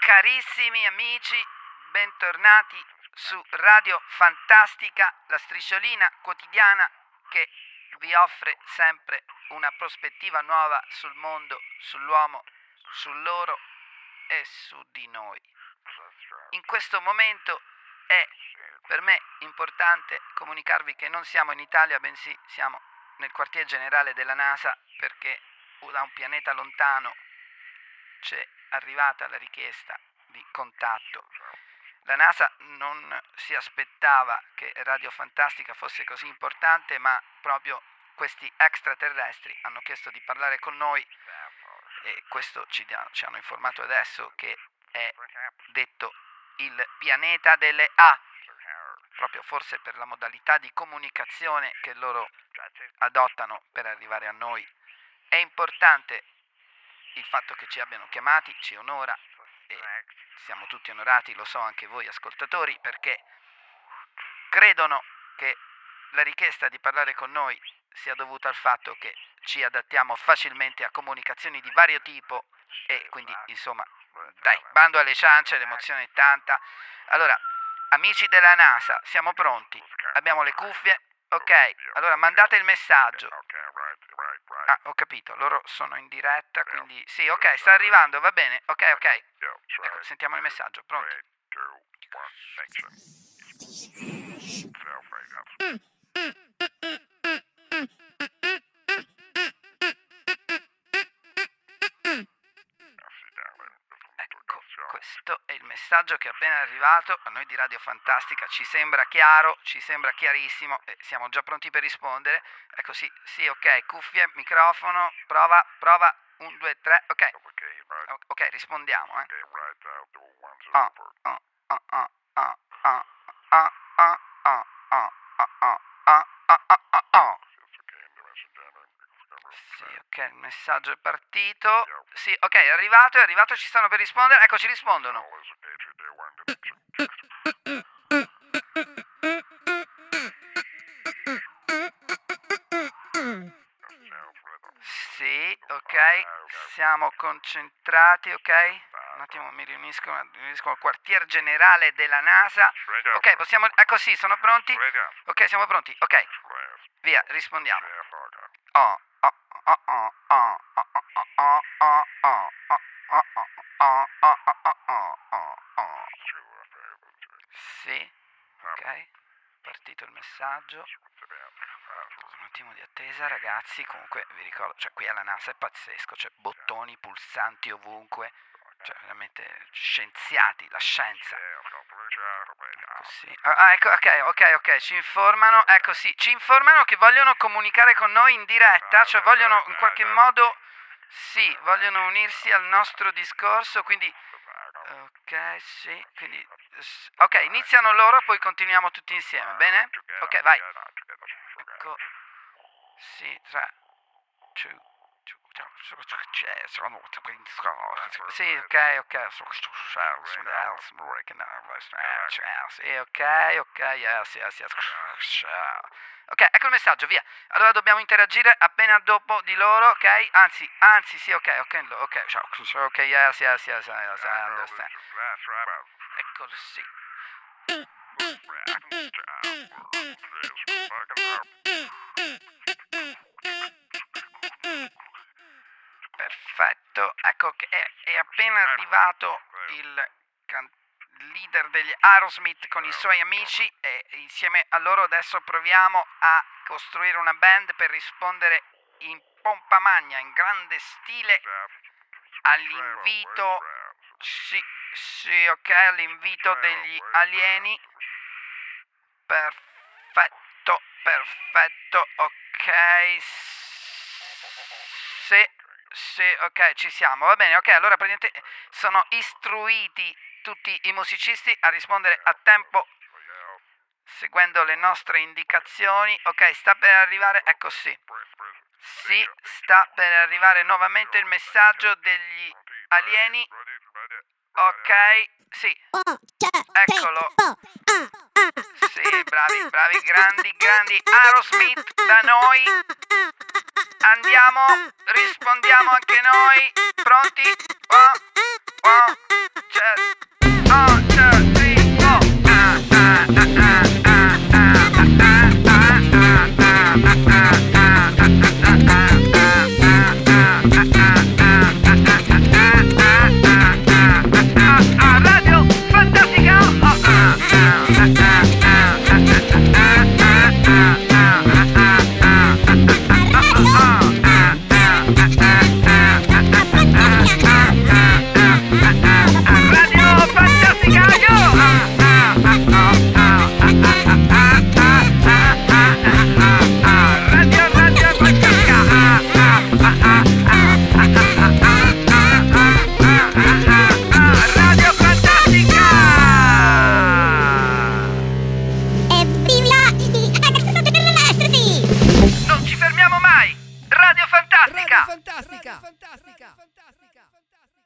Carissimi amici, bentornati su Radio Fantastica, la strisciolina quotidiana che vi offre sempre una prospettiva nuova sul mondo, sull'uomo, su loro e su di noi. In questo momento è per me importante comunicarvi che non siamo in Italia, bensì siamo nel quartier generale della NASA perché da un pianeta lontano c'è arrivata la richiesta di contatto. La NASA non si aspettava che Radio Fantastica fosse così importante, ma proprio questi extraterrestri hanno chiesto di parlare con noi e questo ci, ci hanno informato adesso che è detto il pianeta delle A, proprio forse per la modalità di comunicazione che loro adottano per arrivare a noi. È importante il fatto che ci abbiano chiamati, ci onora e siamo tutti onorati, lo so anche voi ascoltatori, perché credono che la richiesta di parlare con noi sia dovuta al fatto che ci adattiamo facilmente a comunicazioni di vario tipo e quindi insomma dai, bando alle ciance, l'emozione è tanta. Allora, amici della NASA, siamo pronti, abbiamo le cuffie, ok, allora mandate il messaggio. Ah, ho capito, loro sono in diretta, quindi sì, ok, sta arrivando, va bene, ok, ok. Ecco, sentiamo il messaggio, pronti. Ecco, questo è il messaggio che è appena arrivato a noi di Radio Fantastica, ci sembra chiaro, ci sembra chiarissimo e siamo già pronti per rispondere. Ecco sì, sì, ok, cuffie, microfono, prova, prova, un, due, tre, ok. O- Ok, rispondiamo, eh. Ah, ah, ah, ah, ah, ah, ah, ah, ah, ah, ah, ah, ah, ah, ah, ah. Sì, ok, il messaggio è partito. Sì, ok, è arrivato, è arrivato, ci stanno per rispondere. Ecco, ci rispondono. Sì, ok, siamo concentrati, ok? Un attimo mi riunisco, mi riunisco al quartier generale della NASA. Ok, possiamo... Ecco sì, sono pronti? Ok, siamo pronti. Ok, via, rispondiamo. Oh, oh, oh, oh, oh, oh, oh, sì, ok, partito il messaggio. Un attimo di attesa ragazzi, comunque vi ricordo, cioè qui alla NASA è pazzesco, c'è cioè, bottoni, pulsanti ovunque, cioè veramente scienziati, la scienza. Ecco, sì. Ah, ah, ecco, ok, ok, ok, ci informano, ecco sì, ci informano che vogliono comunicare con noi in diretta, cioè vogliono in qualche modo sì, vogliono unirsi al nostro discorso, quindi, ok, sì, quindi, ok, iniziano loro, poi continuiamo tutti insieme, bene? Ok, vai. Ecco, sì, tre, two, sì, ok, ok. Sì, ok, ok, yes, yes, yes. Ok, ecco il messaggio, via. Allora dobbiamo interagire appena dopo di loro, ok? Anzi, anzi, sì, ok, ok, ok, ciao. Ok, yes, yes, yes, yes, I understand. Ecco, sì. Perfetto, ecco che è, è appena arrivato il can- leader degli Aerosmith con i suoi amici e insieme a loro adesso proviamo a costruire una band per rispondere in pompa magna, in grande stile all'invito, sì, sì, ok, all'invito degli alieni. Perfetto, perfetto, ok. Sì, sì, ok, ci siamo. Va bene, ok, allora praticamente sono istruiti tutti i musicisti a rispondere a tempo seguendo le nostre indicazioni. Ok, sta per arrivare, ecco sì. Sì, sta per arrivare nuovamente il messaggio degli alieni. Ok, sì. Eccolo. Sì, bravi, bravi, grandi, grandi. Aerosmith da noi. Andiamo, rispondiamo anche noi. Pronti? Oh, oh, c'è. Oh, c'è.